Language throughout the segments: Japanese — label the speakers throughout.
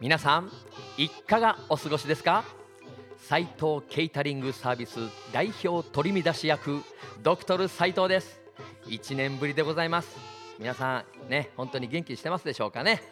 Speaker 1: 皆さんいかがお過ごしですか？斉藤ケータリングサービス代表取り乱し役ドクトル斉藤です。1年ぶりでございます。皆さんね本当に元気してますでしょうかね？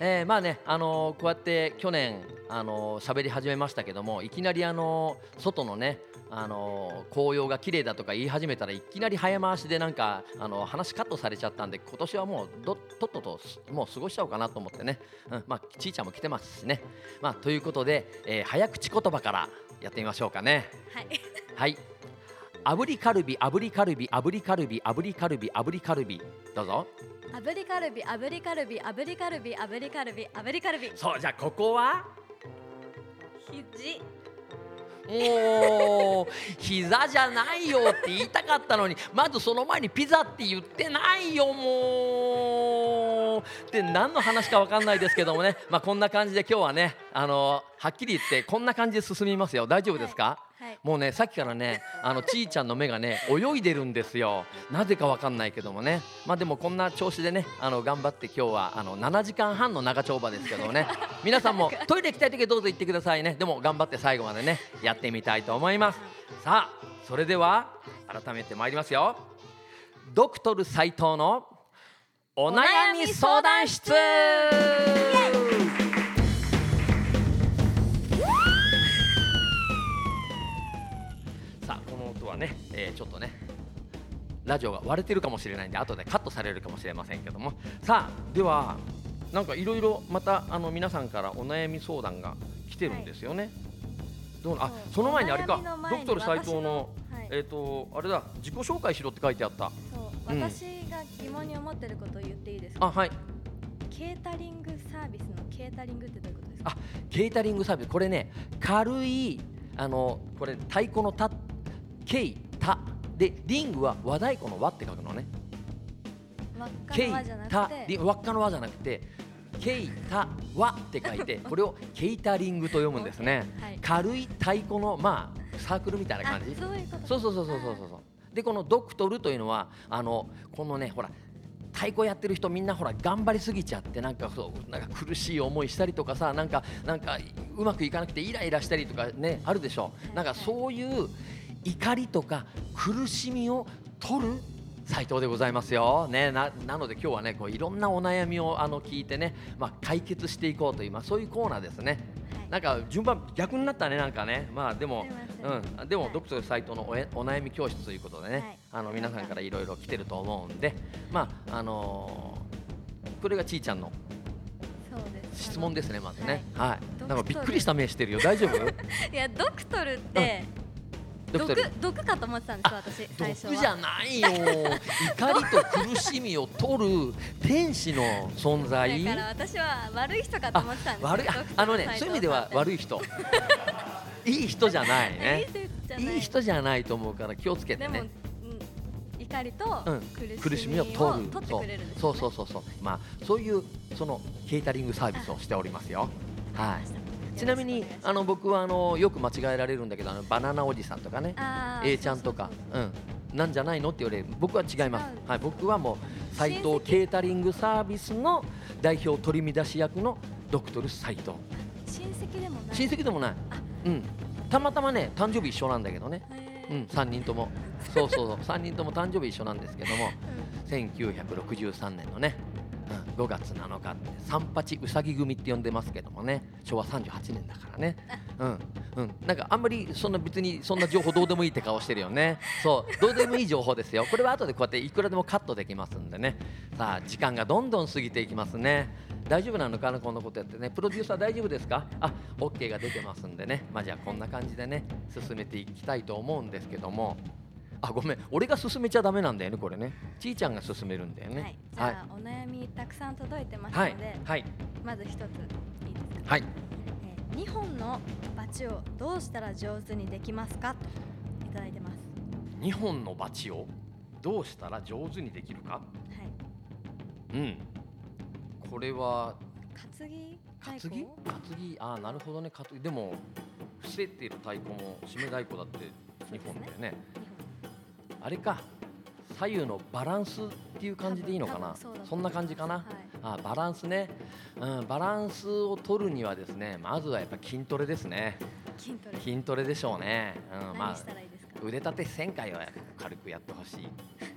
Speaker 1: えー、まあね、あのー、こうやって去年、あのー、喋り始めましたけどもいきなり、あのー、外のね、あの紅葉が綺麗だとか言い始めたらいきなり早回しでなんか、あの話カットされちゃったんで今年はもうどとっとともう過ごしちゃおうかなと思ってね、うんまあ、ちいちゃんも来てますしね。まあ、ということで、えー、早口言葉からやってみましょうかね。
Speaker 2: はい、
Speaker 1: はい。炙りカルビ炙りカルビ炙りカルビ炙りカルビ炙りカルビ。どうぞ。
Speaker 2: 炙りカルビ炙りカルビ炙りカルビ炙りカルビ炙りカルビ。
Speaker 1: そうじゃあここは？
Speaker 2: 肘
Speaker 1: もう膝じゃないよって言いたかったのにまずその前にピザって言ってないよもう。って何の話か分かんないですけどもね。まあこんな感じで今日はねあのはっきり言ってこんな感じで進みますよ。大丈夫ですか、はいもうねさっきからねあのちーちゃんの目がね泳いでるんですよ。なぜかわかんないけどもね。まあでもこんな調子でねあの頑張って今日はあの7時間半の長丁場ですけどね。皆さんもトイレ行きたい時はどうぞ行ってくださいね。でも頑張って最後までねやってみたいと思います。さあそれでは改めて参りますよ。ドクトル斉藤のお悩み相談室。はね、えー、ちょっとねラジオが割れてるかもしれないんで後でカットされるかもしれませんけども。さあではなんかいろいろまたあの皆さんからお悩み相談が来てるんですよね。はい、どうあその前にあれか。ドクトル斉藤の、はい、えっ、ー、とあれだ自己紹介しろって書いてあった。
Speaker 2: そう、うん、私が疑問に思ってることを言っていいですか？
Speaker 1: あはい。
Speaker 2: ケータリングサービスのケータリングってどういうことですか？
Speaker 1: あケータリングサービス。これね軽いあのこれ太鼓のたケイタ。でリングは和太鼓の和って書くのね。
Speaker 2: ケイタ
Speaker 1: リ輪っかの輪じゃなくてケイタ和って書いて これをケイタリングと読むんですね、はい、軽い太鼓のまあサークルみたいな感じ。
Speaker 2: そういうこと
Speaker 1: そうそうそうそうそうそうでこのドクトルというのはあのこのねほら太鼓やってる人みんなほら頑張りすぎちゃってなんかそうなんか苦しい思いしたりとかさなんかなんかうまくいかなくてイライラしたりとかねあるでしょなんかそういう怒りとか苦しみを取る斉藤でございますよ、ね、ななので今日はねこういろんなお悩みをあの聞いてね、まあ、解決していこうという、まあ、そういうコーナーですね。なんか順番逆になったねなんかね。まあでもうん。でもドクター斉藤のおお悩み教室ということでね、はい、あの皆さんからいろいろ来てると思うんで。まああのー、これがちーちゃんの質問ですねまずね。はい、はい、なんかびっくりした目してるよ。大丈夫？
Speaker 2: いやドクトルって、うん毒毒かと思ってたんです私最初
Speaker 1: 毒じゃないよ。怒りと苦しみを取る天使の存在。
Speaker 2: だから私は悪い人かと思ってたんです悪い
Speaker 1: あのねそういう意味では悪い人。いい人じゃないね。いい人じゃない。と思うから気をつけてね。
Speaker 2: 怒りと
Speaker 1: 苦しみを取る。そうそうそうそう。まあそういうそのケータリングサービスをしておりますよ。はいちなみにあの僕はあのよく間違えられるんだけどあのバナナおじさんとかね A ちゃんとかうん。なんじゃないのって言われる。僕は違います、はい、僕はもう斎藤ケータリングサービスの代表取り乱し役のドクトル斎藤。
Speaker 2: 親戚でもない。
Speaker 1: 親戚でもない。うん。たまたまね誕生日一緒なんだけどね。うん3人とも。そうそうそう。3人とも誕生日一緒なんですけども、うん、1963年のね5月7日って三八うさぎ組って呼んでますけどもね。昭和38年だからね。うんうん。なんかあんまりそんな別にそんな情報どうでもいいって顔してるよね。そう。どうでもいい情報ですよ。これは後でこうやっていくらでもカットできますんでね。さあ時間がどんどん過ぎていきますね。大丈夫なのかなこんなことやってね。プロデューサー大丈夫ですか？あ OK が出てますんでね。まあじゃあこんな感じでね進めていきたいと思うんですけどもあごめん。俺が進めちゃだめなんだよねこれね。ちいちゃんが進めるんだよね、はい、
Speaker 2: じゃあ、はい、お悩みたくさん届いてますので、はい、まず一ついいですか？
Speaker 1: はい、
Speaker 2: えー、2本のバチをどうしたら上手にできますか？といただいてます。
Speaker 1: 2本のバチをどうしたら上手にできるか？は
Speaker 2: い。
Speaker 1: うん。これは
Speaker 2: 担ぎ
Speaker 1: 担ぎ？担ぎ？ああなるほどね。担ぎ。でも伏せてる太鼓も締め太鼓だって2本だよねあれか。左右のバランスっていう感じでいいのかな。そんな感じかな、はい、あバランスね、うん、バランスを取るにはですねまずはやっぱ筋トレですね。
Speaker 2: 筋トレ。
Speaker 1: 筋トレでしょうね、うん、まあ腕立て1000回は軽くやってほしい。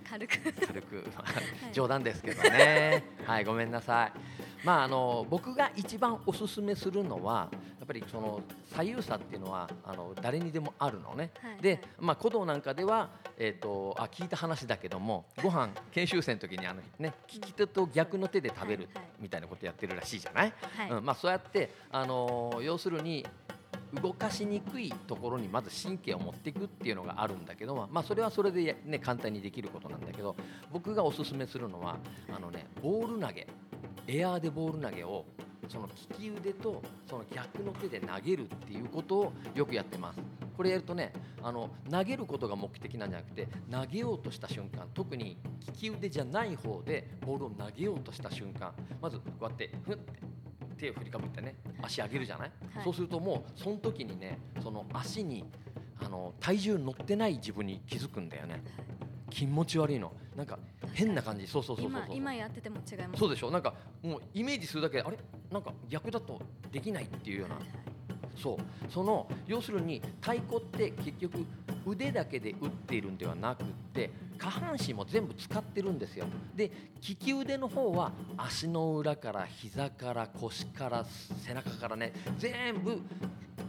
Speaker 2: 軽く。
Speaker 1: 軽く。冗談ですけどね。はいごめんなさい。まああの僕が一番おすすめするのはやっぱりその左右差っていうのはあの誰にでもあるのね、
Speaker 2: はい
Speaker 1: で、まあ、古道なんかでは、えー、とあ聞いた話だけどもご飯研修生の時にあの、ね、利き手と逆の手で食べる
Speaker 2: はいはい。
Speaker 1: みたいなことやってるらしいじゃない、
Speaker 2: はい、
Speaker 1: うんまあ、そうやって、あのー要するに動かしにくいところにまず神経を持っていくっていうのがあるんだけど、まあ、それはそれで、ね、簡単にできることなんだけど僕がおすすめするのはあの、ね、ボール投げエアーでボール投げをその利き腕とその逆の手で投げるっていうことをよくやってます。これやるとねあの投げることが目的なんじゃなくて投げようとした瞬間特に利き腕じゃない方でボールを投げようとした瞬間まずこうやってふって手を振りかぶってね足上げるじゃない、
Speaker 2: はい。
Speaker 1: そうするともうその時にねその足にあの体重乗ってない自分に気づくんだよね。気持ち悪いの。なんか変な感じ。そうそうそうそう
Speaker 2: 今やってても違います
Speaker 1: そうでしょ？なんかもうイメージするだけであれ？なんか逆だとできないっていうような。
Speaker 2: はいはい。
Speaker 1: そう。その要するに太鼓って結局腕だけで打っているんではなくって下半身も全部使ってるんですよ。で利き腕の方は足の裏から膝から腰から背中からね全部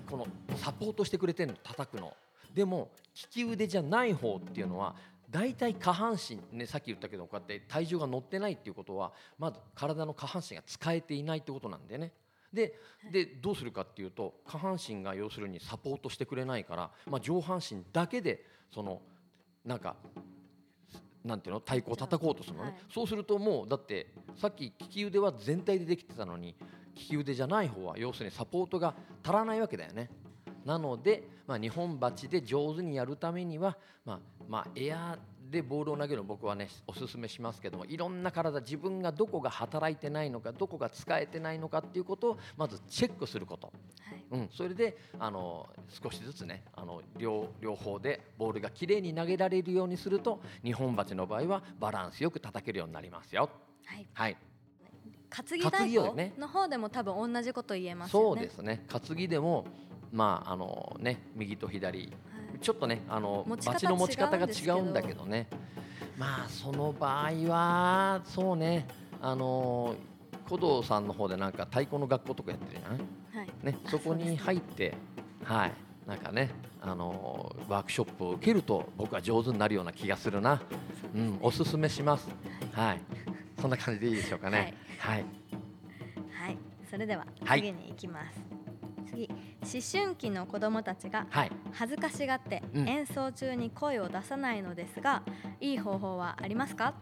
Speaker 1: このサポートしてくれてるの叩くの。でも利き腕じゃない方っていうのは大体下半身ねさっき言ったけどこうやって体重が乗ってないっていうことはまず体の下半身が使えていないってことなんだよね。ででどうするかっていうと下半身が要するにサポートしてくれないから、まあ、上半身だけでそのなんかなんていうの太鼓を叩こうとするのね、
Speaker 2: はい
Speaker 1: そうするともうだってさっき利き腕は全体でできてたのに利き腕じゃない方は要するにサポートが足らないわけだよね。なので、まあ、日本鉢で上手にやるためには、まあまあ、エアーでボールを投げるの僕はねおすすめしますけどもいろんな体自分がどこが働いてないのかどこが使えてないのかっていうことをまずチェックすること、
Speaker 2: はい。
Speaker 1: うん、それであの少しずつねあの両両方でボールがきれいに投げられるようにすると日本鉢の場合はバランスよく叩けるようになりますよ。
Speaker 2: はい。
Speaker 1: はい、
Speaker 2: 担ぎ太鼓
Speaker 1: ね。
Speaker 2: の方でも多分同じこと言えますよね。
Speaker 1: そうですね。担ぎでもまああのね右と左
Speaker 2: はい
Speaker 1: ちょっとねあの
Speaker 2: 持ち方
Speaker 1: バチの持ち方が
Speaker 2: 違うん
Speaker 1: だけどね。まあその場合はそうねあの古道さんの方でなんか太鼓の学校とかやってるじゃない
Speaker 2: はい。
Speaker 1: ねそこに入ってはい。なんかねあのワークショップを受けると僕は上手になるような気がするな、うん、おすすめします。はい。そんな感じでいいでしょうかね。はい。
Speaker 2: はい、それでは
Speaker 1: はい。
Speaker 2: 次に行きます。次、思春期の子供たちが
Speaker 1: はい
Speaker 2: 恥ずかしがって
Speaker 1: うん
Speaker 2: 演奏中に声を出さないのですが、いい方法はありますか？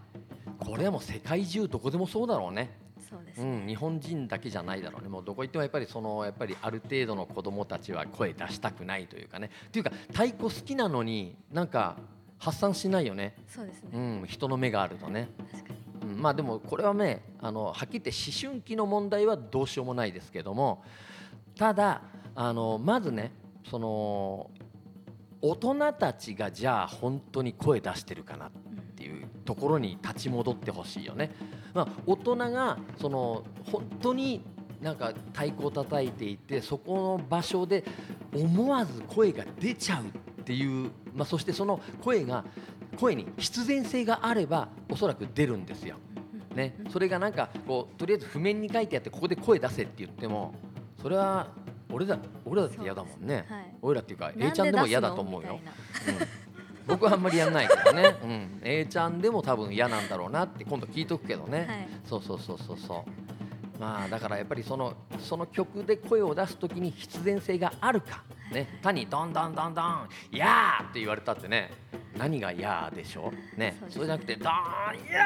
Speaker 1: これはもう世界中どこでもそうだろうね
Speaker 2: そうですね。
Speaker 1: うん、日本人だけじゃないだろうね、もうどこ行ってもやっぱりそのやっぱりある程度の子供たちは声出したくないというかね、っていうか太鼓好きなのになんか発散しないよね、
Speaker 2: そうです
Speaker 1: う
Speaker 2: ね。
Speaker 1: ん、人の目があるとね、
Speaker 2: 確かに。
Speaker 1: うん、まあでもこれはねあのはっきり言って思春期の問題はどうしようもないですけども、ただあのまずねその大人たちがじゃあ本当に声出してるかなっていうところに立ち戻ってほしいよね。まあ、大人がその本当になんか太鼓を叩いていてそこの場所で思わず声が出ちゃうっていう、まあ、そしてその声が声に必然性があればおそらく出るんですよ。ね、それがなんかこうとりあえず譜面に書いてあってここで声出せって言ってもそれは俺だ俺だって嫌だもんね。
Speaker 2: はい。
Speaker 1: 俺らっていうか A ちゃんでも嫌だと思うよ。うん。僕はあんまりやんないけどね、うん、A ちゃんでも多分嫌なんだろうなって今度聞いとくけどね、
Speaker 2: はい。
Speaker 1: そうそうそうそうそう。まあだからやっぱりそのその曲で声を出す時に必然性があるか、ね、単にどんどんどんどん「やー!」って言われたってね。何が「やー!」でしょ、ね。
Speaker 2: そね。
Speaker 1: それじゃなくて「どーんや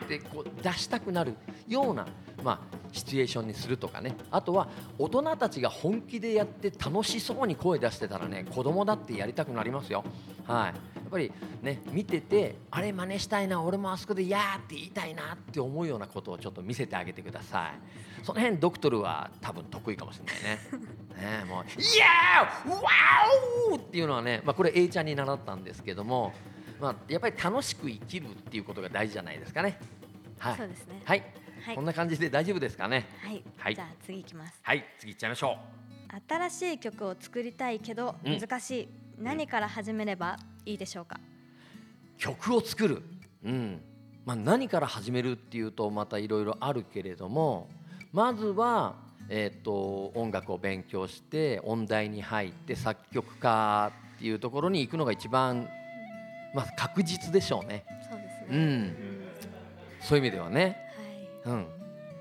Speaker 1: ー!」ってこう出したくなるような、まあ、シチュエーションにするとかねあとは大人たちが本気でやって楽しそうに声出してたらね子供だってやりたくなりますよ。はい、やっぱりね見ててあれ真似したいな俺もあそこで「やー!」って言いたいなって思うようなことをちょっと見せてあげてください。その辺ドクトルは多分得意かもしれないね。ねもう「イエーワー!」っていうのはね、まあ、これ A ちゃんに習ったんですけども、まあ、やっぱり楽しく生きるっていうことが大事じゃないですかね。はい
Speaker 2: そうですね。
Speaker 1: はい、
Speaker 2: はい。
Speaker 1: こんな感じで大丈夫ですかね？
Speaker 2: はい、
Speaker 1: はい。
Speaker 2: じゃあ次いきます。
Speaker 1: はい。次いっちゃいましょ
Speaker 2: 新しい曲を作りたいけど
Speaker 1: うん。
Speaker 2: 難しい、何から始めればいいでしょうか、
Speaker 1: う曲を作る。うん。まあ何から始めるっていうとまたいろいろあるけれどもまずはえっ、と音楽を勉強して音大に入って作曲家っていうところに行くのが一番まあ確実でしょうね。
Speaker 2: そうですね、
Speaker 1: うん。
Speaker 2: うん
Speaker 1: そういう意味ではね。
Speaker 2: は
Speaker 1: うん。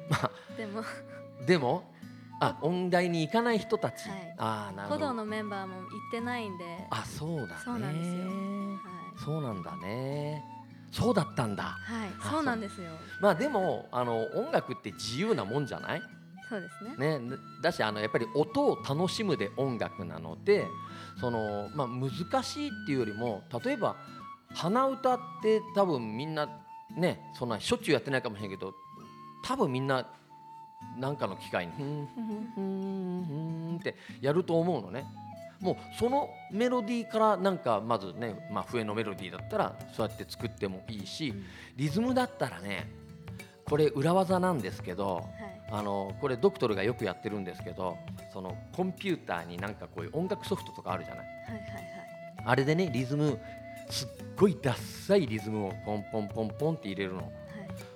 Speaker 1: まあ。
Speaker 2: い、でも。
Speaker 1: でも？あ音大に行かない人たち、
Speaker 2: はい。
Speaker 1: ああなるほど。
Speaker 2: のメンバーも行ってないんで。
Speaker 1: あそうだね。
Speaker 2: そうなんですよ。はい、
Speaker 1: そうなんだね。そうだったんだ。
Speaker 2: はい、
Speaker 1: あ
Speaker 2: そうなんですよ。
Speaker 1: まあでもあの音楽って自由なもんじゃない？
Speaker 2: そうですね。
Speaker 1: ね。だしあのやっぱり音を楽しむで音楽なのでその、まあ、難しいっていうよりも例えば鼻歌って多分みんなねそんなしょっちゅうやってないかもしれないけど多分みんな何かの機会に「ふんふんふんふん。ふん」ってやると思うのね。もうそのメロディーからなんかまずね、まあ、笛のメロディーだったらそうやって作ってもいいしリズムだったらねこれ裏技なんですけど
Speaker 2: はい。
Speaker 1: あのこれドクトルがよくやってるんですけどそのコンピューターになんかこういう音楽ソフトとかあるじゃない。
Speaker 2: はいはいはい。
Speaker 1: あれでねリズムすっごいダッサいリズムをポンポンポンポンって入れるの。
Speaker 2: はい。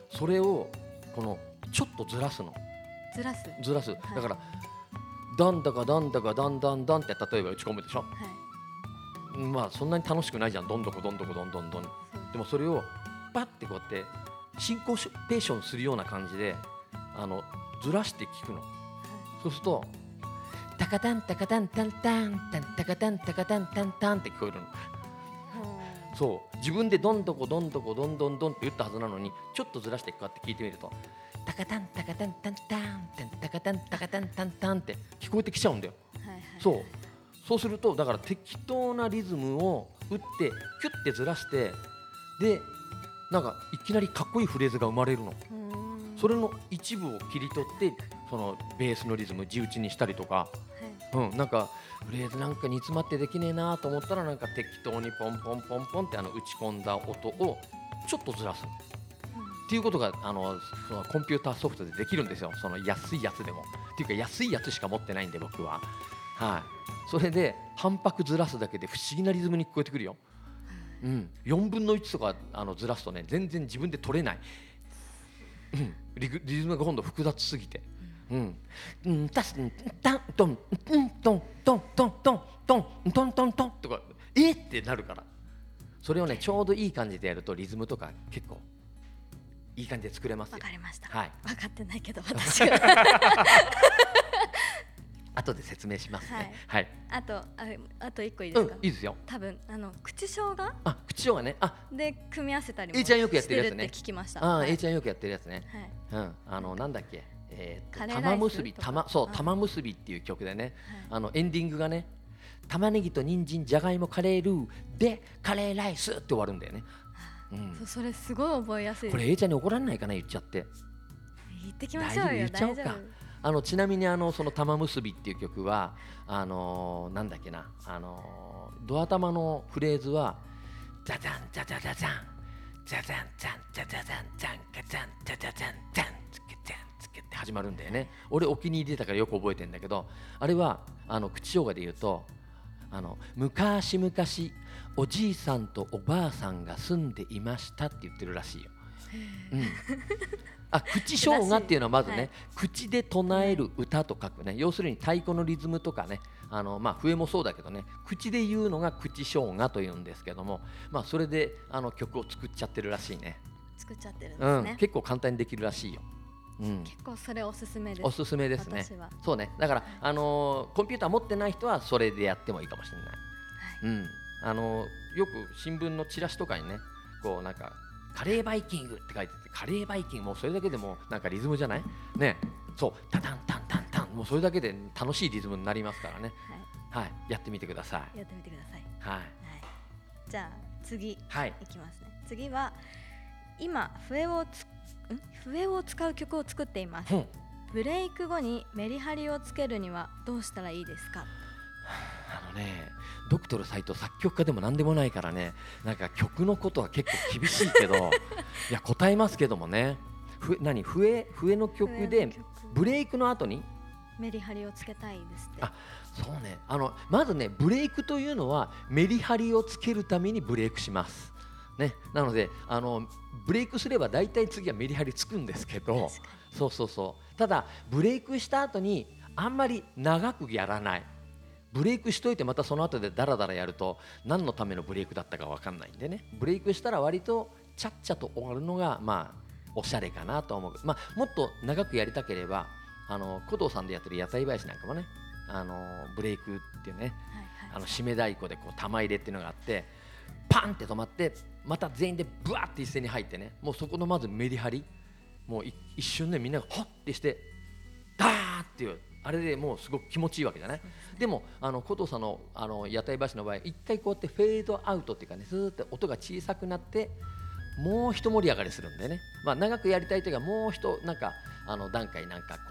Speaker 1: それをこのちょっとずらすの。
Speaker 2: ずらす。
Speaker 1: ずらす。だからだんだかだんだかだんだんだんって例えば打ち込むでしょ？
Speaker 2: はい。
Speaker 1: まあそんなに楽しくないじゃん。どんどこどんどこどんどんどん。でもそれをパッてこうやってシンコペーションするような感じであのずらして聞くの。そうするとタカタンタカタンタンタンタンタカタンタカタンタンタンって聞こえるの。
Speaker 2: はい
Speaker 1: そう。自分でどんどこどんどこどんどんどんって言ったはずなのにちょっとずらしてこうやって聞いてみるとタカタンタカタンタンタンタンタカタンタカタンタンタンって聞こえてきちゃうんだよ。
Speaker 2: はいはい
Speaker 1: そう。そうするとだから適当なリズムを打ってキュッてずらしてでなんかいきなりかっこいいフレーズが生まれるの。それの一部を切り取ってそのベースのリズム地打ちにしたりとか、
Speaker 2: はい
Speaker 1: うん、なんかフレーズなんか煮詰まってできねえなと思ったらなんか適当にポンポンポンポンってあの打ち込んだ音をちょっとずらす。っていうことがあのそのコンピューターソフトでできるんですよ。その安いやつでも。っていうか安いやつしか持ってないんで僕は。はい。それで半拍ずらすだけで不思議なリズムに聞こえてくるよ、うん、4分の1とかあのずらすとね全然自分で取れない、うん、リズムが今度複雑すぎてうん、うん、たす、ん、たん、とん、うん、とん、とん、とん、とん、とん、とん、とん、とん。とか、えってなるから。それをね、ちょうどいい感じでやると、リズムとか結構。いい感じで作れますよ
Speaker 2: わか。りました
Speaker 1: はい、
Speaker 2: 分かってないけど私は
Speaker 1: 後で説明しますね。
Speaker 2: はい
Speaker 1: はい、
Speaker 2: あとああと一個いいですか、
Speaker 1: うん、いいですよ。
Speaker 2: 多分あの口生姜
Speaker 1: あ、口調がね、あ、
Speaker 2: で組み合わせたりも
Speaker 1: A ちゃん。よくやってるやつね
Speaker 2: してって聞きました
Speaker 1: あ、
Speaker 2: はい
Speaker 1: A ちゃん。よくやってるやつね。
Speaker 2: はい
Speaker 1: うん、あの、なん。だっけ。えー玉結び、玉、そう、
Speaker 2: あ。
Speaker 1: 玉結びっていう曲でね。
Speaker 2: はい。
Speaker 1: あのエンディングがね玉ねぎと人参じゃがいもカレールーでカレーライスって終わるんだよね、うん。
Speaker 2: そうそれすごい覚えやすい
Speaker 1: これ A ちゃんに怒られないかな言っちゃって。
Speaker 2: 言ってきましょうよ
Speaker 1: 大丈夫？言っちゃおうか。
Speaker 2: 大丈
Speaker 1: あのちなみにあのその玉結びっていう曲はあのーなんだっけな。あのードア玉のフレーズはザザンザザザザンザザンザンザザザンザンガザンザザザンザン。ツケザンツケって始まるんだよね。俺お気に入りだからよく覚えてんだけどあれはあの口唱歌で言うとあの昔々おじいさんとおばあさんが住んでいましたって言ってるらしいよ。うん、あ口生姜っていうのはまずね、
Speaker 2: はい
Speaker 1: 口で唱える歌と書くね。要するに太鼓のリズムとかねあの、まあ、笛もそうだけどね口で言うのが口生姜というんですけども、まあ、それであの曲を作っちゃってるらしいね、
Speaker 2: 夫作っちゃってるん
Speaker 1: うん
Speaker 2: ですね、
Speaker 1: 結構簡単にできるらしいよ。うん
Speaker 2: 結構それおすすめです
Speaker 1: おすすめですね。そうね。だから、あのーコンピューター持ってない人はそれでやってもいいかもしれない。うん。あのーよく新聞のチラシとかにね、こうなんかカレーバイキングって書いてて、カレーバイキングもうそれだけでもなんかリズムじゃない？ね。そう。タタンタンタンタンもうそれだけで楽しいリズムになりますからね。
Speaker 2: は
Speaker 1: はい。やってみてください。
Speaker 2: い、やってみてください、
Speaker 1: はい。
Speaker 2: はい、じゃあ次
Speaker 1: はい。
Speaker 2: いきますね次は今笛をつん笛を使う曲を作っています。
Speaker 1: うん。
Speaker 2: ブレイク後にメリハリをつけるにはどうしたらいいですか？
Speaker 1: あのね、ドクトル斎藤作曲家でも何でもないからねなんか曲のことは結構厳しいけど いや答えますけどもね。ふ何？笛？笛の曲でブレイクの後に？
Speaker 2: メリハリをつけたいですって。
Speaker 1: あそうね。あのまずねブレイクというのはメリハリをつけるためにブレイクします。ね、なのであのブレイクすれば大体次はメリハリつくんですけどそうそうそう。ただブレイクした後にあんまり長くやらない。ブレイクしといてまたその後でダラダラやると何のためのブレイクだったか分かんないんでね。ブレイクしたら割とちゃっちゃと終わるのがまあおしゃれかなと思う、まあ、もっと長くやりたければあの古藤さんでやってる屋台林なんかもねあのブレイクっていうね
Speaker 2: はい
Speaker 1: あ
Speaker 2: はい。
Speaker 1: の締め太鼓でこう玉入れっていうのがあってパンって止まってまた全員でブワーって一斉に入ってねもうそこのまずメリハリもうい一瞬でみんながホッてしてダーっていうあれでもうすごく気持ちいいわけじゃない？でもあの古藤さんのあの屋台橋の場合一回こうやってフェードアウトっていうかねスーッて音が小さくなってもう一盛り上がりするんでね、まあ、長くやりたいというかもう一なんかあの段階なんかこ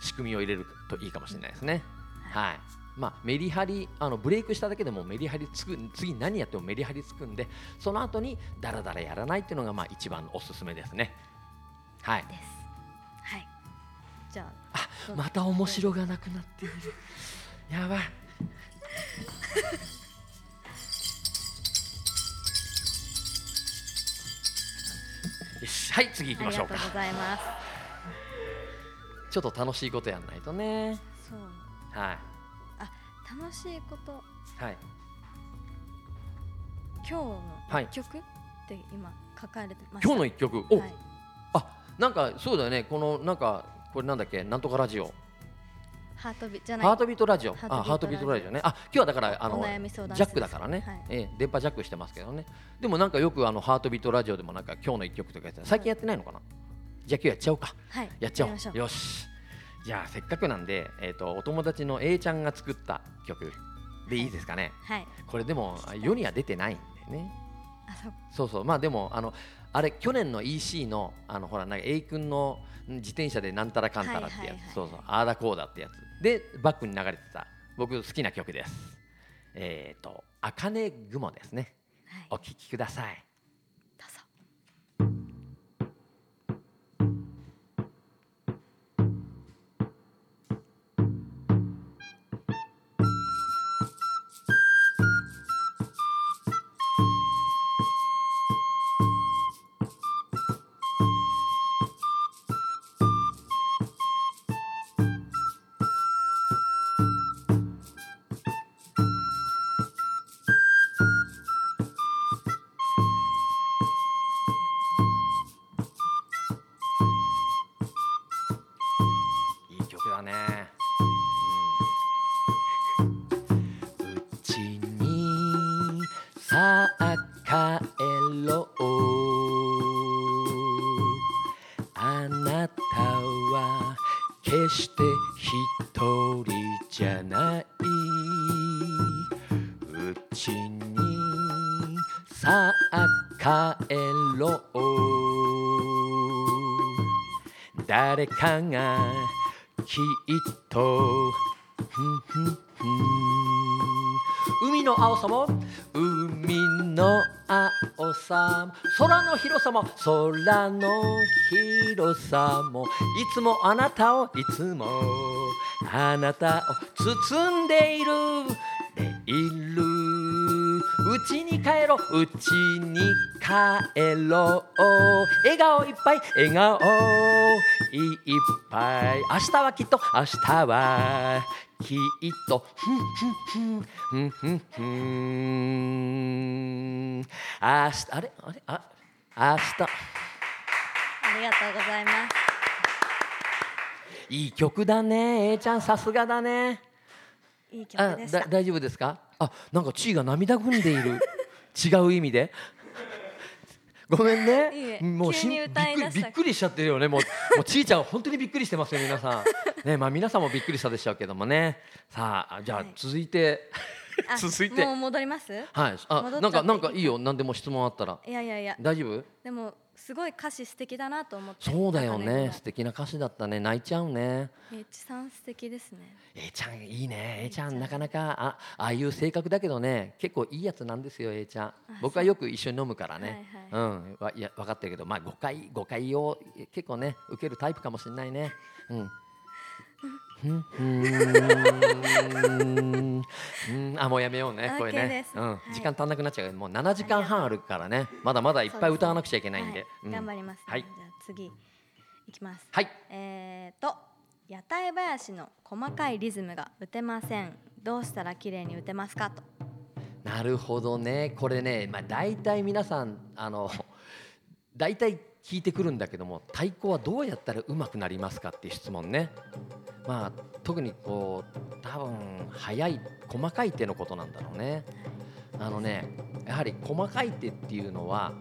Speaker 1: う仕組みを入れるといいかもしれないですね。はいまあ、メリハリあのブレイクしただけでもメリハリつく次何やってもメリハリつくんでその後にダラダラやらないっていうのがまあ一番おすすめですね。はい、
Speaker 2: です。はい。じゃあどう
Speaker 1: また面白がなくなってる。やばい。はい次行きましょうか。
Speaker 2: ありがとうございます。
Speaker 1: ちょっと楽しいことやんないとね。
Speaker 2: そう。
Speaker 1: はい。
Speaker 2: あ楽しいこと。
Speaker 1: はい。
Speaker 2: 今日の
Speaker 1: はい。
Speaker 2: 一曲って今書かれてました。
Speaker 1: 今日の一曲？お、
Speaker 2: はい。
Speaker 1: あなんかそうだよね。このなんかこれなんだっけ？なんとかラジオ。
Speaker 2: ハートビじゃない。
Speaker 1: ハートビートラジオ。あハートビートラジオ。ね。あ今日はだからあのジャックだからね、
Speaker 2: はい。
Speaker 1: ええ電波ジャックしてますけどね。でもなんかよくあのハートビートラジオでもなんか今日の一曲とかやってた。最近やってないのかな、じゃあ今日やっちゃおうか。
Speaker 2: はい。
Speaker 1: やっちゃおう。よしじゃあせっかくなんで、えー、とお友達の A ちゃんが作った曲。でい。いですかね、
Speaker 2: はい。
Speaker 1: これでも世には出てないんでね。
Speaker 2: あそう。
Speaker 1: そうそう。まあでもあのあれ去年の EC のあのほらなんか A 君のん自転車でなんたらかんたらってやつ、
Speaker 2: はいはいはい。
Speaker 1: そうそう。ああだこうだってやつ。でバックに流れてた僕好きな曲です。えっ、ー、と「あかね雲」ですね。
Speaker 2: はい。
Speaker 1: お聴きください誰かがきっとふんふんふん。海の青さも海の青さも空の広さも空の広さもいつもあなたをいつもあなたを包んでいる。でいる。うちに帰ろう。うちに帰ろう。笑顔いっぱい笑顔。いっぱい。明日はきっと明日はきっと。ふんふんふんふんふん。ふん明日あれ？あれ？あ明日。
Speaker 2: ありがとうございます。
Speaker 1: いい曲だね。A ちゃんさすがだね。
Speaker 2: いい
Speaker 1: あ
Speaker 2: 曲でし
Speaker 1: 大丈夫ですか？あなんか地位が涙ぐんでいる。違う意味でごめんね。
Speaker 2: いいえ。
Speaker 1: もう
Speaker 2: 急に
Speaker 1: しん
Speaker 2: 歌い出した
Speaker 1: びっくりびっくりしちゃってるよね。もう もうちいちゃん本当にびっくりしてますよ皆さん。ねまあ皆さんもびっくりしたでしょうけどもね。さあじゃあ
Speaker 2: はい。
Speaker 1: 続いて、
Speaker 2: あ
Speaker 1: 続いて。
Speaker 2: もう戻ります？
Speaker 1: はい。あなんかなんかいいよ。何でも質問あったら。
Speaker 2: いやいやいや。
Speaker 1: 大丈夫？
Speaker 2: でもすごい歌詞素敵だなと思って
Speaker 1: そうだよね。素敵な歌詞だったね。泣いちゃうね。
Speaker 2: 君の H さん素敵ですね。
Speaker 1: A ちゃんいいね。ちゃ
Speaker 2: ちゃん
Speaker 1: んなかなかあああいう性格だけどね結構いいやつなんですよ A ちゃん。僕はよく一緒に飲むからね、
Speaker 2: はいは
Speaker 1: うん。わいや分かってるけど。まあ誤解誤解を結構ね受けるタイプかもしれないね。うんあもうやめようねこれね。うん。
Speaker 2: はい
Speaker 1: 時間足んなくなっちゃう。もう7時間半あるからね。まだまだいっぱい歌わなくちゃいけないんで。
Speaker 2: 頑張ります、ね。
Speaker 1: はい。
Speaker 2: じゃあ次いきます。
Speaker 1: はい。
Speaker 2: えーと屋台林の細かいリズムが打てません。どうしたら綺麗に打てますかと。
Speaker 1: なるほどね。これね、まあ、大体皆さんあの大体聞いてくるんだけども太鼓はどうやったら上手くなりますかっていう質問ね、まあ、特にこう多分速い細かい手のことなんだろうね。あのねやはり細かい手っていうのは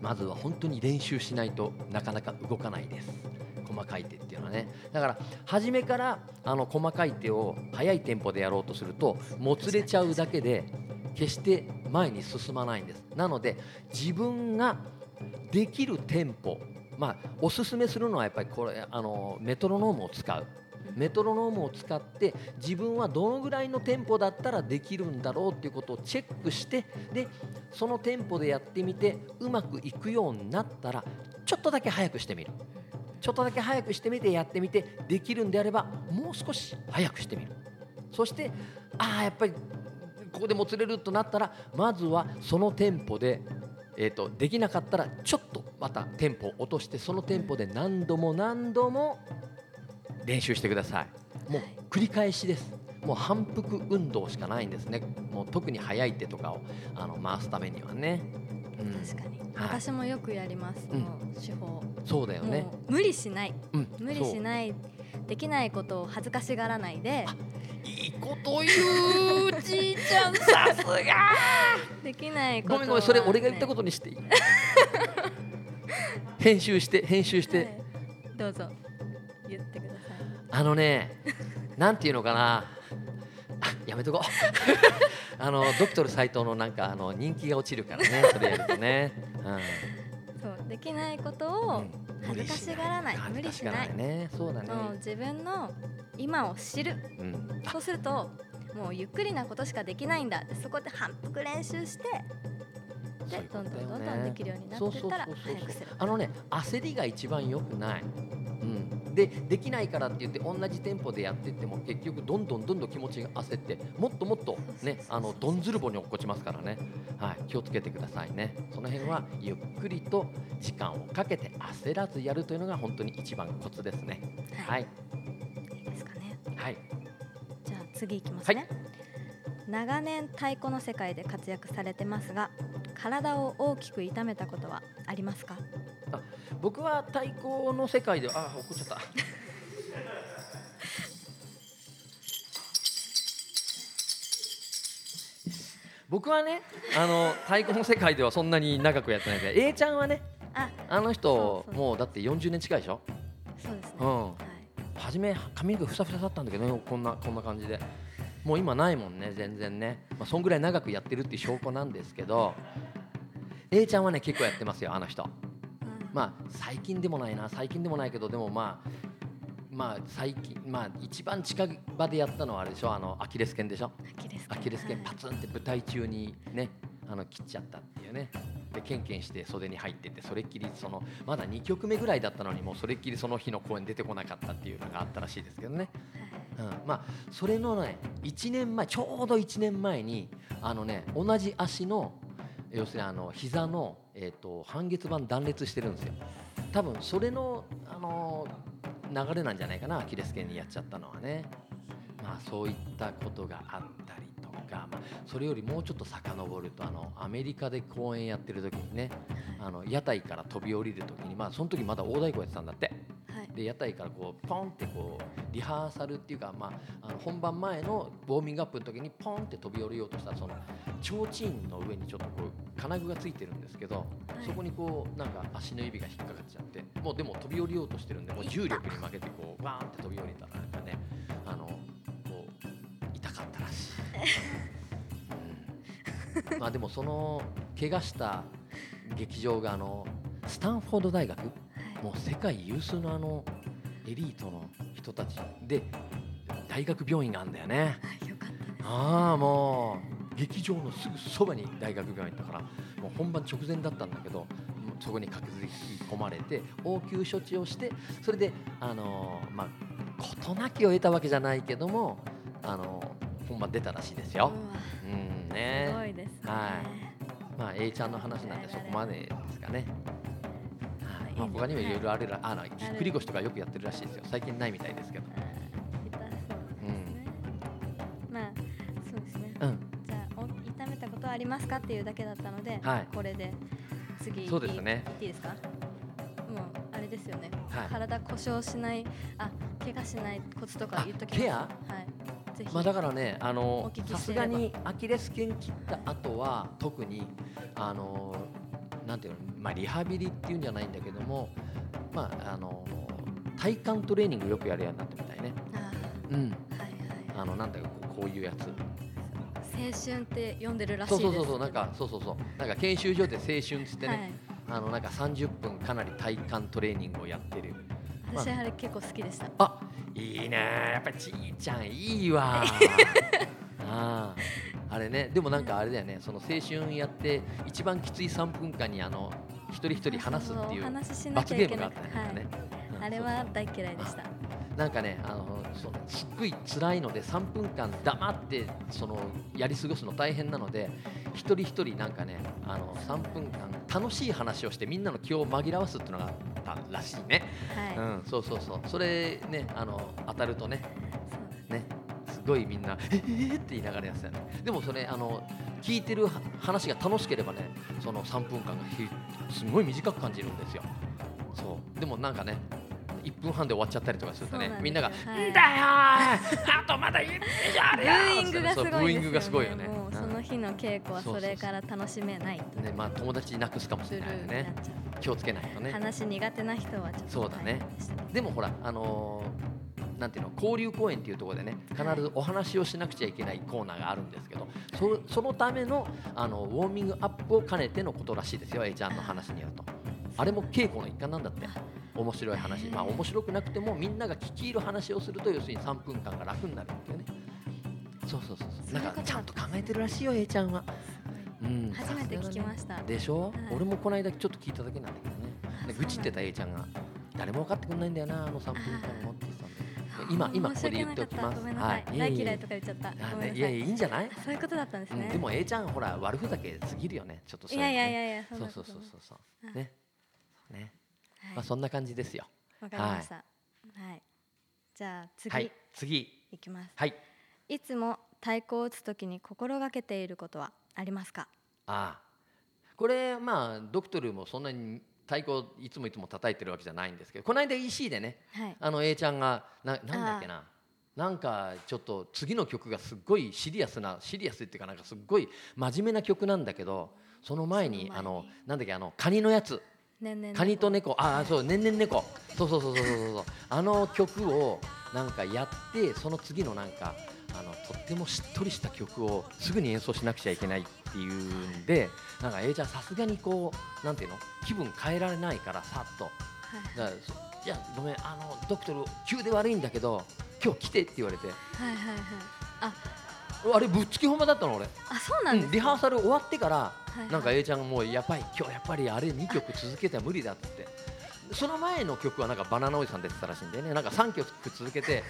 Speaker 1: まずは本当に練習しないとなかなか動かないです。細かい手っていうのはね。だから初めからあの細かい手を速いテンポでやろうとするともつれちゃうだけで決して前に進まないんです。なので自分ができるテンポまあおすすめするのはやっぱりこれあのメトロノームを使う。メトロノームを使って自分はどのぐらいのテンポだったらできるんだろうっていうことをチェックしてでそのテンポでやってみてうまくいくようになったらちょっとだけ早くしてみる。ちょっとだけ早くしてみてやってみてできるんであればもう少し早くしてみる。そしてああやっぱりここでもつれるとなったらまずはそのテンポで、えー、とできなかったらちょっとまたテンポを落としてそのテンポで何度も何度も練習してください。もう繰り返しです。もう反復運動しかないんですね。もう特に速い手とかをあの回すためにはね、うん、
Speaker 2: 確かに、
Speaker 1: はい。
Speaker 2: 私もよくやります、
Speaker 1: うん。
Speaker 2: もう手法。
Speaker 1: そうだよね。
Speaker 2: 無理しない。
Speaker 1: うん。
Speaker 2: 無理し
Speaker 1: い
Speaker 2: ないできないことを恥ずかしがらないで。
Speaker 1: いいこと言うじいちゃん。さすが。
Speaker 2: できないことは、
Speaker 1: ごめんごめんそれ俺が言ったこととにしていい？編集して編集して、
Speaker 2: どうぞ。言ってください。
Speaker 1: あのねなんていうのかな。あやめとこう。あのドクトル斎藤のなんかあの人気が落ちるからねそれやるとね、
Speaker 2: そうできないこと
Speaker 1: うん。
Speaker 2: を恥ずかしがらない。無理しない。
Speaker 1: ね。そうだね、
Speaker 2: 自分の今を知る。
Speaker 1: うん、
Speaker 2: そうするともうゆっくりなことしかできないんだそこで反復練習してでどんどんどんどんできるようになってったら早くする。
Speaker 1: あのね焦りが一番良くない、うん、でできないからって言って同じテンポでやってっても結局どんどんどんどん気持ちが焦ってもっともっとねあのどんずるぼに落っこちますからね、はい、気をつけてくださいね。その辺はゆっくりと時間をかけて焦らずやるというのが本当に一番コツですね。はい。
Speaker 2: い。いですかね。
Speaker 1: はい。
Speaker 2: じゃあ次いきますね、長年太鼓の世界で活躍されてますが体を大きく痛めたことはありますか？
Speaker 1: 僕は太鼓の世界であ怒っちゃった。僕はねあの太鼓の世界ではそんなに長くやってないけど A ちゃんはね
Speaker 2: あ
Speaker 1: あの人もうだって40年近いでしょ？
Speaker 2: そうですね、
Speaker 1: うん。
Speaker 2: はい、
Speaker 1: 初め髪の毛ふさふさだったんだけどねこんなこんな感じでもう今ないもんね全然ね、まあ、そんぐらい長くやってるっていう証拠なんですけど A ちゃんはね結構やってますよあの人。
Speaker 2: うん。
Speaker 1: まあ最近でもないな最近でもないけどでもまあまあ最近まあ一番近場でやったのはあれでしょあのアキレス腱でしょ。
Speaker 2: アキレス腱。
Speaker 1: パツンって舞台中にねあの切っちゃったっていうね。でケンケンして袖に入っててそれっきりそのまだ2曲目ぐらいだったのにもうそれっきりその日の公演出てこなかったっていうのがあったらしいですけどね、うん、まあそれのね1年前ちょうど1年前にあのね同じ足の要するにあの膝の、えー、と半月板断裂してるんですよ。多分それの、あの流れなんじゃないかなアキレス腱にやっちゃったのはね。まあそういったことがあったりとか、まあ、それよりもうちょっと遡るとあのアメリカで公演やってる時にねあの屋台から飛び降りる時にまあその時まだ大太鼓やってたんだって。で屋台からこうポンってこうリハーサルっていうか、まあ、あの本番前のウォーミングアップの時にポンって飛び降りようとしたらその提灯の上にちょっとこう金具がついてるんですけど、
Speaker 2: い
Speaker 1: そこにこうなんか足の指が引っかかっちゃってもうでも飛び降りようとしてるんでもう重力に負けてこうバーンって飛び降りたらなんかねあのこう痛かったらしい。うん まあでもその怪我した劇場があのスタンフォード大学
Speaker 2: はい
Speaker 1: もう世界有数のあのエリートの人たちで大学病院があるんだよね。
Speaker 2: あ
Speaker 1: ああもう劇場のすぐそばに大学病院だからもう本番直前だったんだけどそこに駆けずり込まれて応急処置をしてそれであのーまあ事なきを得たわけじゃないけどもあのー本番出たらしいですよ。うん
Speaker 2: うわす
Speaker 1: ね
Speaker 2: ごいですね。
Speaker 1: はい。まあ A ちゃんの話なんでそこまでですかね。はいまあ他にもいろいろあるらあのぎっくり腰とかよくやってるらしいですよ。最近ないみたいですけど。
Speaker 2: うん痛そうですね。まあそうですね。
Speaker 1: うん。
Speaker 2: じゃあお痛めたことはありますかっていうだけだったので、
Speaker 1: はい。
Speaker 2: これで次
Speaker 1: そうですね。
Speaker 2: いいですか？もうあれですよね、
Speaker 1: はい。
Speaker 2: 体故障しないあ怪我しないコツとか
Speaker 1: あ
Speaker 2: 言っときます。
Speaker 1: ケア？
Speaker 2: はい。ぜひ、
Speaker 1: まあだからね、あ
Speaker 2: お
Speaker 1: のさすがにアキレス腱切った後は特にあのなんていうの、まあリハビリっていうんじゃないんだけども、まああの体幹トレーニングよくやるようになったみたいね。
Speaker 2: あ
Speaker 1: うん。
Speaker 2: ーはいはい。
Speaker 1: あのなんだよこういうやつ。
Speaker 2: 青春って呼んでるらしい
Speaker 1: そうそうそうそうなんかそうそうそう。なんか研修所で青春っつってね、
Speaker 2: はい。
Speaker 1: あのなんか30分かなり体幹トレーニングをやってる。まあ
Speaker 2: 私あれ結構好きでした。
Speaker 1: あいいねやっぱりちいちゃんいいわ あああれねでもなんかあれだよねその青春やって一番きつい3分間にあの一人一人話すっていう罰ゲームがあった
Speaker 2: てはい。
Speaker 1: ねね、うん
Speaker 2: あれは大嫌いでした。
Speaker 1: なんかねあのそうすっごい辛いので3分間黙ってそのやり過ごすの大変なので一人一人なんかねあの3分間楽しい話をしてみんなの気を紛らわすっていうのがあったらしいね、
Speaker 2: はい、
Speaker 1: うん、そうそうそう。それねあの当たるとね。ね、すごいみんな「えー!」って言いながらやってたよねでもそれあの聞いてるは話が楽しければねその3分間がひすごい短く感じるんですよ。そう。でもなんかね1分半で終わっちゃったりとかするとねみんなが「
Speaker 2: はい
Speaker 1: んだよーあとまだ1分以上あるよ
Speaker 2: ブーイングがすごいよ、ね、
Speaker 1: そうブーイングがすごいよね。
Speaker 2: もうその日の稽古はそれから楽しめない
Speaker 1: うんねまあ友達なくすかもしれないよね気をつけないとね。
Speaker 2: 話苦手な人はちょっと
Speaker 1: そうだね。
Speaker 2: で
Speaker 1: もほらあのーなんていうの交流公演っていうところでね必ずお話をしなくちゃいけないコーナーがあるんですけどそそのためのあのウォーミングアップを兼ねてのことらしいですよ A ちゃんの話によると。あれも稽古の一環なんだって。面白い話。まあ面白くなくてもみんなが聞き入る話をすると要するに3分間が楽になるっていうね。そうそうそうそう。なんかちゃんと考えてるらしいよ A ちゃんは。うん。
Speaker 2: 初めて聞きました。
Speaker 1: でしょ、
Speaker 2: はい。
Speaker 1: 俺もこの間ちょっと聞いただけなんだけどね。で愚痴ってた A ちゃんが誰も分かってくんないんだよなあの3分間もって今今ここで言っておきます。
Speaker 2: 申し訳なかったごめんなさい、大嫌いとか言っちゃった。い
Speaker 1: いやい。やいいんじゃない、
Speaker 2: そういうことだったんですね、
Speaker 1: うんでも A ちゃんほら悪ふざけすぎるよね。ちょっと
Speaker 2: いやいやい
Speaker 1: や
Speaker 2: やいや
Speaker 1: そうそうそう
Speaker 2: う
Speaker 1: そうそう。
Speaker 2: うん
Speaker 1: ね。ね。
Speaker 2: はい。
Speaker 1: まあそんな感じですよ。
Speaker 2: わかりました。はい、じゃあ次、
Speaker 1: はい。次。
Speaker 2: いきます。
Speaker 1: はい。
Speaker 2: いつも太鼓を打つときに心がけていることはありますか？
Speaker 1: ああ。これまあドクトルもそんなに太鼓いつもいつも叩いてるわけじゃないんですけどこの間 EC でね
Speaker 2: はい。
Speaker 1: あの A ちゃんがななんだっけななんかちょっと次の曲がすっごいシリアスなシリアスっていうかなんかすっごい真面目な曲なんだけどその前に
Speaker 2: その前に。
Speaker 1: あのなんだっけあのカニのやつ。
Speaker 2: ねんねん
Speaker 1: カニと猫。ああそうねんねん猫そうそうそうそうそうそうあの曲をなんかやってその次のなんかあのとってもしっとりした曲をすぐに演奏しなくちゃいけないっていうんでなんか A ちゃんさすがにこうなんていうの？気分変えられないからさっと。
Speaker 2: はい
Speaker 1: だからそいやごめんあのドクトル急で悪いんだけど今日来てって言われて。
Speaker 2: はいはいはい。あ。
Speaker 1: あれぶっつき本番だったの俺、
Speaker 2: あそうなんです
Speaker 1: うんリハーサル終わってから
Speaker 2: はいはい。
Speaker 1: なんか A ちゃんがもうやっぱり今日やっぱりあれ2曲続けては無理だってその前の曲はなんかバナナおじさん出てたらしいんでね。なんか3曲続けて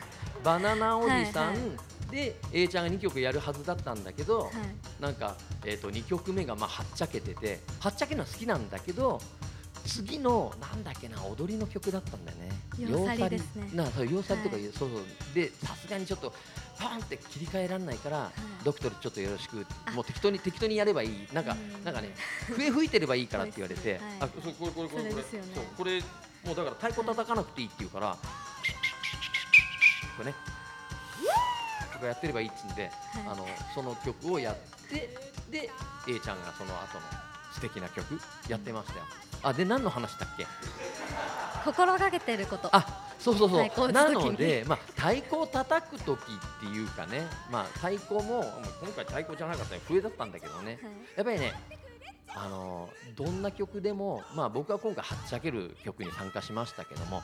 Speaker 1: バナナおじさん
Speaker 2: はいは
Speaker 1: で A ちゃんが2曲やるはずだったんだけど、
Speaker 2: はい。
Speaker 1: なんか、えー、と2曲目がまあはっちゃけててはっちゃけるのは好きなんだけど次のなんだっけな踊りの曲だったんだよね。
Speaker 2: 洋去りですね。
Speaker 1: なそう洋去りとか
Speaker 2: はい。
Speaker 1: いう、そうそう。でさすがにちょっとパンって切り替えられないから、
Speaker 2: い。
Speaker 1: ドクトルちょっとよろしく。
Speaker 2: あ。
Speaker 1: もう適当に適当にやればいい。なんか
Speaker 2: うん。
Speaker 1: なんかね笛吹いてればいいからって言われて、
Speaker 2: はい。
Speaker 1: あそうこれこれこれこれ。
Speaker 2: ね。
Speaker 1: そうこれもうだから太鼓叩かなくていいって言うから、これね。とかやってればいいっつうんで、
Speaker 2: はい。
Speaker 1: あのその曲をやってで A ちゃんがその後の素敵な曲やってましたよ。あで何の話だっけ？
Speaker 2: 心がけていること。
Speaker 1: あそうそうそう。なので、まあ、太鼓を叩く時っていうかね、まあ、太鼓も今回太鼓じゃなかったよ笛だったんだけどね。
Speaker 2: はい。
Speaker 1: やっぱりねあのどんな曲でも、まあ、僕は今回はっちゃける曲に参加しましたけども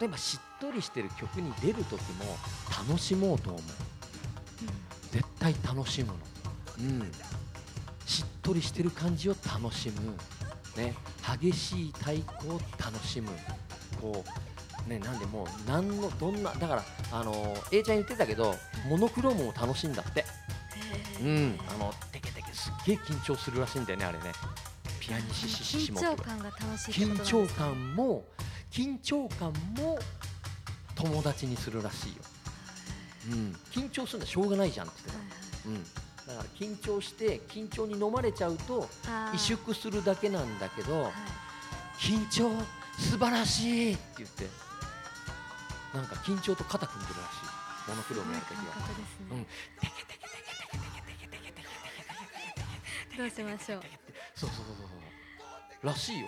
Speaker 1: 例えばしっとりしてる曲に出る時も楽しもうと思う。絶対楽しむの、うん、しっとりしてる感じを楽しむ、ね、激しい太鼓を楽しむ。こう、ね、なんでもう何のどんなだからあの A ちゃん言ってたけどモノクロームも楽しいんだって。うん、あのテケテケすっげえ緊張するらしいんだよねあれね。ピアニシシシシモ
Speaker 2: 緊張感が楽しい
Speaker 1: 緊張感も緊張感も友達にするらしいよ、うん、緊張するのはしょうがないじゃんって言ってた、うん、だから緊張して緊張に飲まれちゃうと萎縮するだけなんだけど
Speaker 2: はい。
Speaker 1: 緊張素晴らしいって言ってなんか緊張と肩組んでるらしい。モノクロームやるときは。
Speaker 2: どうしましょう
Speaker 1: そうそうそうそうらしいよ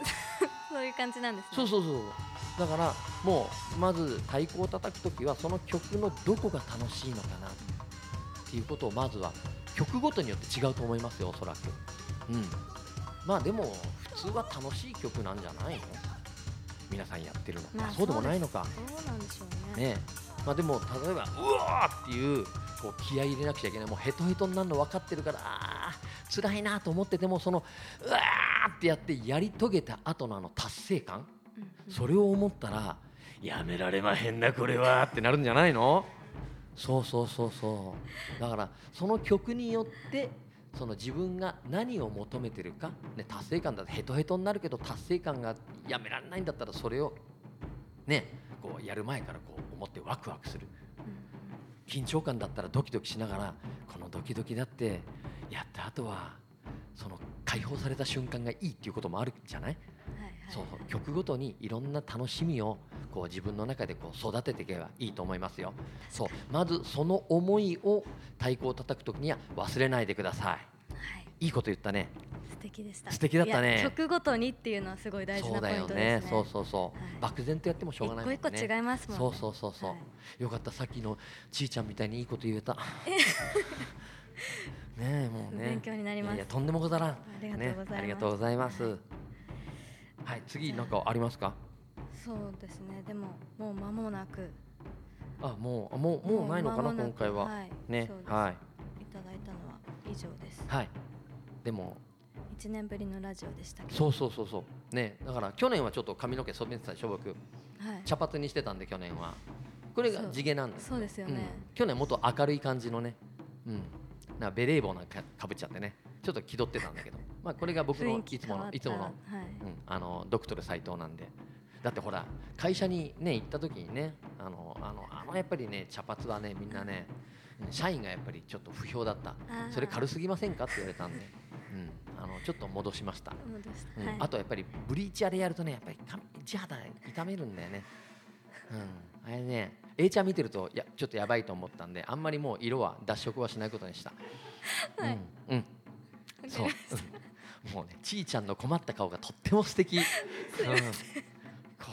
Speaker 2: そういう感じなんですね
Speaker 1: そうそうそうだからもうまず太鼓を叩くときはその曲のどこが楽しいのかなっていうことをまずは曲ごとによって違うと思いますよおそらく。うん。まあでも普通は楽しい曲なんじゃないの？皆さんやってるの、
Speaker 2: まあ
Speaker 1: そうでもないのか。
Speaker 2: そうなんでしょうね。
Speaker 1: ね。まあでも例えばうわーっていうこう気合い入れなくちゃいけない。もうヘトヘトになるの分かってるからあー辛いなと思っててもそのうわーってやってやり遂げた後のあの達成感？
Speaker 2: うん。うん
Speaker 1: それを思ったらやめられまへんなこれはってなるんじゃないの？そうそうそうそう。だからその曲によってその自分が何を求めてるか、ね、達成感だってヘトヘトになるけど達成感がやめられないんだったらそれをねこうやる前からこう思ってワクワクする。緊張感だったらドキドキしながらこのドキドキだってやった後はその解放された瞬間がいいっていうこともあるじゃない
Speaker 2: はいはい。
Speaker 1: そうそう。曲ごとにいろんな楽しみをこう自分の中でこう育てていけばいいと思いますよ。そう。まずその思いを太鼓を叩く時には忘れないでくださ
Speaker 2: はい。
Speaker 1: いいいこと言ったね。
Speaker 2: 素敵でした。
Speaker 1: 素敵だったね。
Speaker 2: 曲ごとにっていうのはすごい大事なポイントですね。
Speaker 1: ねそうそうそう、
Speaker 2: はい。
Speaker 1: 漠然とやってもしょうがないね。
Speaker 2: 一個一個違いますもんね。
Speaker 1: そうそうそうそう、
Speaker 2: はい。
Speaker 1: よかった。さっきのちいちゃんみたいにいいこと言えた。ねえもうね。
Speaker 2: 勉強になります。
Speaker 1: いやいやとんでもござらん。
Speaker 2: ありがとうございます。
Speaker 1: ね、ありがとうございます。
Speaker 2: は
Speaker 1: はいい、次なんかありますか？
Speaker 2: そうですね。でももう間もなく。
Speaker 1: あもうあもうもうないのかな今回は、
Speaker 2: はい。
Speaker 1: ねはい。
Speaker 2: いただいたのは以上です。
Speaker 1: はい。でも。
Speaker 2: 一年ぶりのラジオでしたけど。
Speaker 1: そうそうそうそう。ねだから去年はちょっと髪の毛染めてたでしょ僕。
Speaker 2: はい。
Speaker 1: 茶髪にしてたんで去年は。これが地毛なんです
Speaker 2: そうですよ
Speaker 1: うん。
Speaker 2: ね、
Speaker 1: 去年もっと明るい感じのね。うん。なんかベレー帽なんかかぶっちゃってね。ちょっと気取ってたんだけど。まあこれが僕のいつものいつもの
Speaker 2: はい。
Speaker 1: うん、あのドクトル斉藤なんでだってほら会社にね行った時にねあのあのあのやっぱりね茶髪はねみんなねうん社員がやっぱりちょっと不評だった。それ軽すぎませんかって言われたんで、うん、あのちょっと戻しました、うん。
Speaker 2: はい。
Speaker 1: あとやっぱりブリーチあれやるとねやっぱり髪地肌痛めるんだよね。うん。あれね A ちゃん見てるといやちょっとやばいと思ったんであんまりもう色は脱色はしないことにした、
Speaker 2: はい。
Speaker 1: うん、うん、そう、うん。もうねちいちゃんの困った顔がとっても素敵、うん、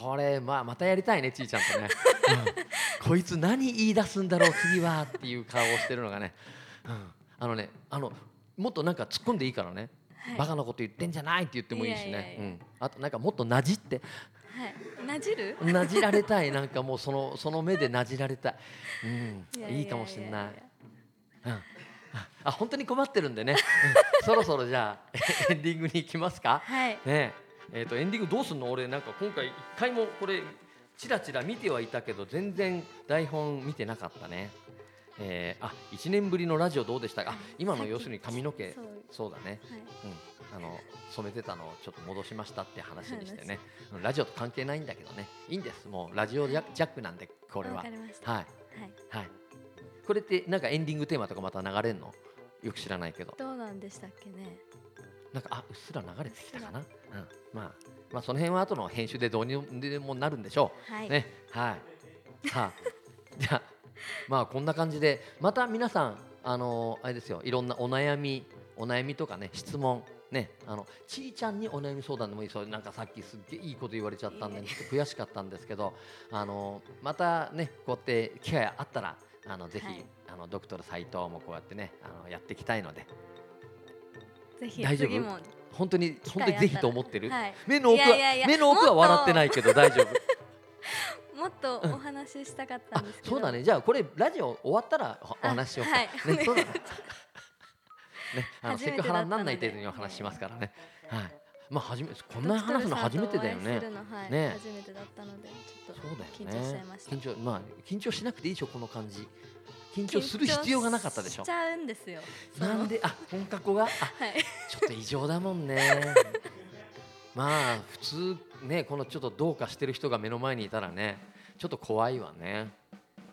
Speaker 1: これまあまたやりたいねちいちゃんとね、うん、こいつ何言い出すんだろう次はっていう顔をしてるのがね、うん、あのねあのもっとなんか突っ込んでいいからね、
Speaker 2: はい。
Speaker 1: バカなこと言ってんじゃないって言ってもいいしね。あとなんかもっとなじって。
Speaker 2: はいなじる？
Speaker 1: なじられたいなんかもうその その目でなじられたい、うん、
Speaker 2: いやい
Speaker 1: かもしれない。うん。ああ本当に困ってるんでね、うん。そろそろじゃあエンディングに行きますか？
Speaker 2: はい。
Speaker 1: ねえー、とエンディングどうすんの？俺なんか今回一回もこれちらちら見てはいたけど全然台本見てなかったね。えー、あ1年ぶりのラジオどうでした？かあ今の要するに髪の毛。
Speaker 2: そう。
Speaker 1: だね、
Speaker 2: はい。
Speaker 1: うん、あの染めてたのをちょっと戻しましたって話にしてね。うんラジオと関係ないんだけどね。いいんです。もうラジオジャックなんでこれは。はい。
Speaker 2: はい。
Speaker 1: はい。これってなんかエンディングテーマとかまた流れんの？よく知らないけど。
Speaker 2: どうなんでしたっけね
Speaker 1: なんかあうっすら流れてきたかな、うん、まあまあその辺は後の編集でどうにでもなるんでしょう、
Speaker 2: はい。
Speaker 1: ね。はい。さあ じゃあまあこんな感じでまた皆さんあのあれですよ。いろんなお悩みお悩みとかね質問ね。あのちーちゃんにお悩み相談でもいいそうなんかさっきすっげえいいこと言われちゃったんで悔しかったんですけどあのまたねこうやって機会あったらあのぜひ、
Speaker 2: はい。
Speaker 1: あのドクトル斉藤もこうやってねあのやっていきたいので
Speaker 2: ぜひ
Speaker 1: 大丈夫？
Speaker 2: 次も
Speaker 1: 本当に本当にぜひと思ってる、
Speaker 2: はい。
Speaker 1: 目の奥はい
Speaker 2: やいや
Speaker 1: 目の奥は笑ってないけど大丈夫？
Speaker 2: もっとお話ししたかった
Speaker 1: あ
Speaker 2: んですけど。
Speaker 1: そうだね。じゃあこれラジオ終わったらおお話ししようか、
Speaker 2: はい。
Speaker 1: ねそうだね。ねあのセクハラになんない程度にお話ししますからね。はい。まあ初めこんな話すの初めてだよね。ね。
Speaker 2: 初めてだったのでちょっと
Speaker 1: そうだよ
Speaker 2: 緊張しちゃいました。
Speaker 1: ね緊張まあ緊張しなくていいでしょこの感じ緊張する必要がなかったでしょ。
Speaker 2: しちゃうんですよ。
Speaker 1: なんであ本格語が？あ
Speaker 2: はい。
Speaker 1: ちょっと異常だもんね。まあ普通ねこのちょっとどうかしてる人が目の前にいたらねちょっと怖いわね、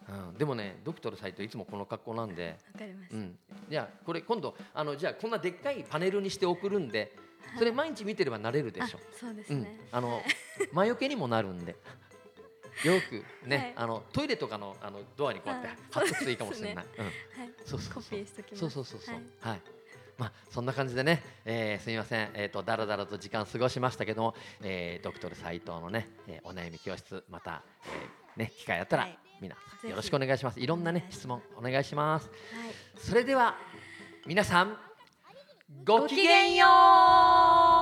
Speaker 1: うん、でもねドクトルサイトいつもこの格好なんで。
Speaker 2: わかりました、
Speaker 1: うん、じゃあこれ今度あのじゃあこんなでっかいパネルにして送るんでそれ毎日見てれば慣れるでしょ。
Speaker 2: あ、そうです
Speaker 1: うん。
Speaker 2: ね、、
Speaker 1: あの
Speaker 2: はい
Speaker 1: 魔除けにもなるんでよくね、
Speaker 2: はい。
Speaker 1: あのトイレとかのあのドアにこうやって
Speaker 2: はい
Speaker 1: 貼っとくといいかもしれない、そうそうそう
Speaker 2: コピーしときます。
Speaker 1: そうそうそうそう。
Speaker 2: はい。
Speaker 1: はい、まあそんな感じでね、えーすみません。えっ、とだらだらと時間過ごしましたけども、えー、ドクトル斉藤のね、えーお悩み教室また、えーね機会あったら、
Speaker 2: はい。
Speaker 1: 皆さ
Speaker 2: ぜひ。
Speaker 1: んよろしくお願いします。いろんなね質問お願いします。
Speaker 2: はい。
Speaker 1: それでは皆さん
Speaker 2: ごきげんよう